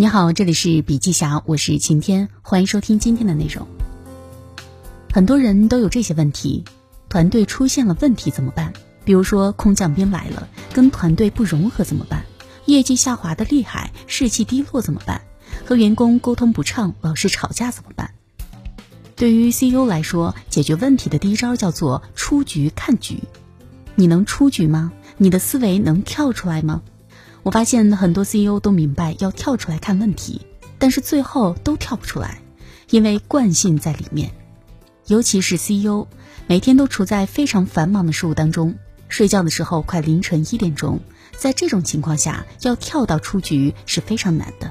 你好，这里是笔记侠，我是晴天，欢迎收听今天的内容。很多人都有这些问题：团队出现了问题怎么办？比如说空降兵来了，跟团队不融合怎么办？业绩下滑的厉害，士气低落怎么办？和员工沟通不畅，老是吵架怎么办？对于 CEO 来说，解决问题的第一招叫做出局看局。你能出局吗？你的思维能跳出来吗？我发现很多 CEO 都明白要跳出来看问题，但是最后都跳不出来，因为惯性在里面。尤其是 CEO，每天都处在非常繁忙的事务当中，睡觉的时候快凌晨一点钟，在这种情况下要跳到出局是非常难的。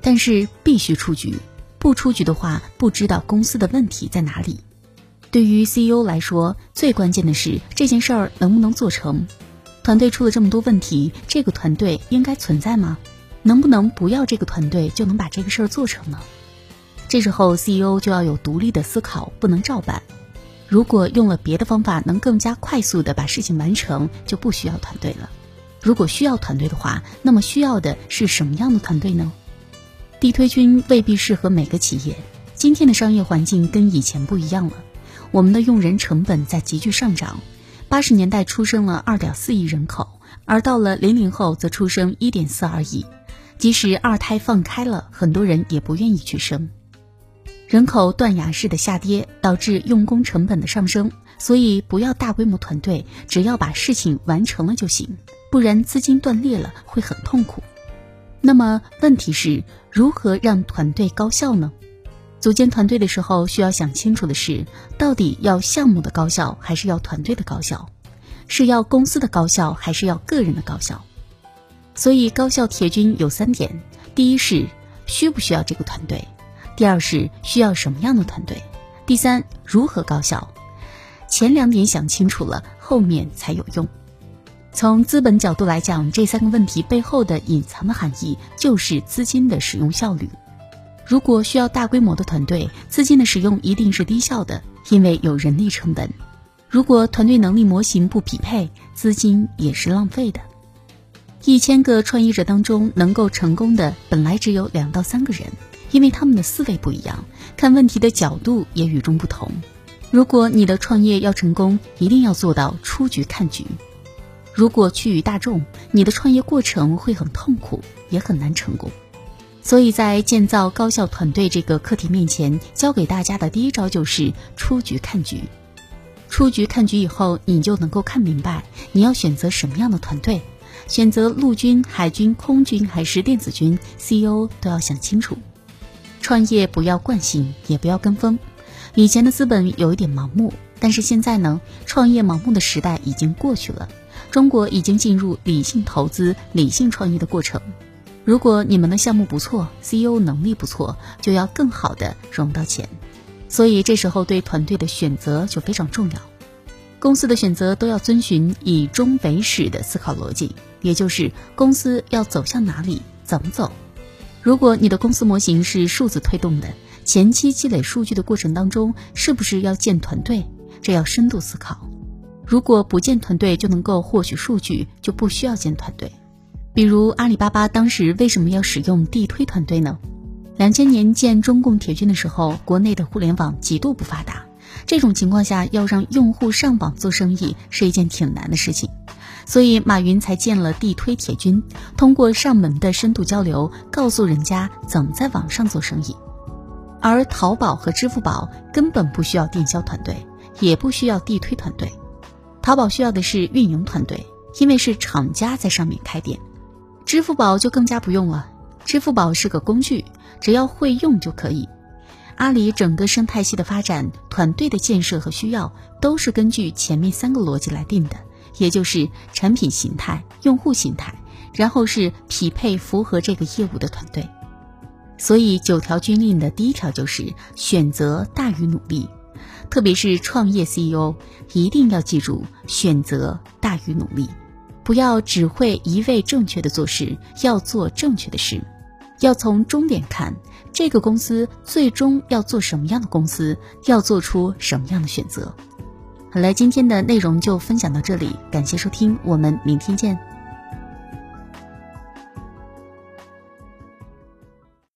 但是必须出局，不出局的话，不知道公司的问题在哪里。对于 CEO 来说，最关键的是这件事儿能不能做成。团队出了这么多问题，这个团队应该存在吗？能不能不要这个团队就能把这个事儿做成呢？这时候 CEO 就要有独立的思考，不能照搬。如果用了别的方法，能更加快速的把事情完成，就不需要团队了。如果需要团队的话，那么需要的是什么样的团队呢？地推军未必适合每个企业。今天的商业环境跟以前不一样了，我们的用人成本在急剧上涨。八十年代出生了二点四亿人口，而到了零零后则出生一点四二亿。即使二胎放开了，很多人也不愿意去生。人口断崖式的下跌导致用工成本的上升，所以不要大规模团队，只要把事情完成了就行。不然资金断裂了会很痛苦。那么问题是如何让团队高效呢？组建团队的时候，需要想清楚的是，到底要项目的高效，还是要团队的高效？是要公司的高效，还是要个人的高效？所以，高效铁军有三点：第一是需不需要这个团队；第二是需要什么样的团队；第三如何高效？前两点想清楚了，后面才有用。从资本角度来讲，这三个问题背后的隐藏的含义就是资金的使用效率。如果需要大规模的团队，资金的使用一定是低效的，因为有人力成本。如果团队能力模型不匹配，资金也是浪费的。一千个创业者当中，能够成功的本来只有两到三个人，因为他们的思维不一样，看问题的角度也与众不同。如果你的创业要成功，一定要做到出局看局。如果趋于大众，你的创业过程会很痛苦，也很难成功。所以在建造高效团队这个课题面前，教给大家的第一招就是出局看局。出局看局以后，你就能够看明白你要选择什么样的团队，选择陆军、海军、空军还是电子军，CEO 都要想清楚。创业不要惯性，也不要跟风。以前的资本有一点盲目，但是现在呢，创业盲目的时代已经过去了，中国已经进入理性投资、理性创业的过程。如果你们的项目不错，CEO 能力不错，就要更好的融到钱。所以这时候对团队的选择就非常重要。公司的选择都要遵循以终为始的思考逻辑，也就是公司要走向哪里，怎么走。如果你的公司模型是数字推动的，前期积累数据的过程当中，是不是要建团队？这要深度思考。如果不建团队就能够获取数据，就不需要建团队。比如阿里巴巴当时为什么要使用地推团队呢？两千年建中共铁军的时候，国内的互联网极度不发达，这种情况下要让用户上网做生意是一件挺难的事情，所以马云才建了地推铁军，通过上门的深度交流，告诉人家怎么在网上做生意。而淘宝和支付宝根本不需要电销团队，也不需要地推团队，淘宝需要的是运营团队，因为是厂家在上面开店。支付宝就更加不用了，支付宝是个工具，只要会用就可以。阿里整个生态系的发展、团队的建设和需要，都是根据前面三个逻辑来定的，也就是产品形态、用户形态，然后是匹配符合这个业务的团队。所以九条军令的第一条就是选择大于努力，特别是创业 CEO 一定要记住选择大于努力。不要只会一味正确的做事，要做正确的事，要从终点看这个公司最终要做什么样的公司，要做出什么样的选择。好了，今天的内容就分享到这里，感谢收听，我们明天见。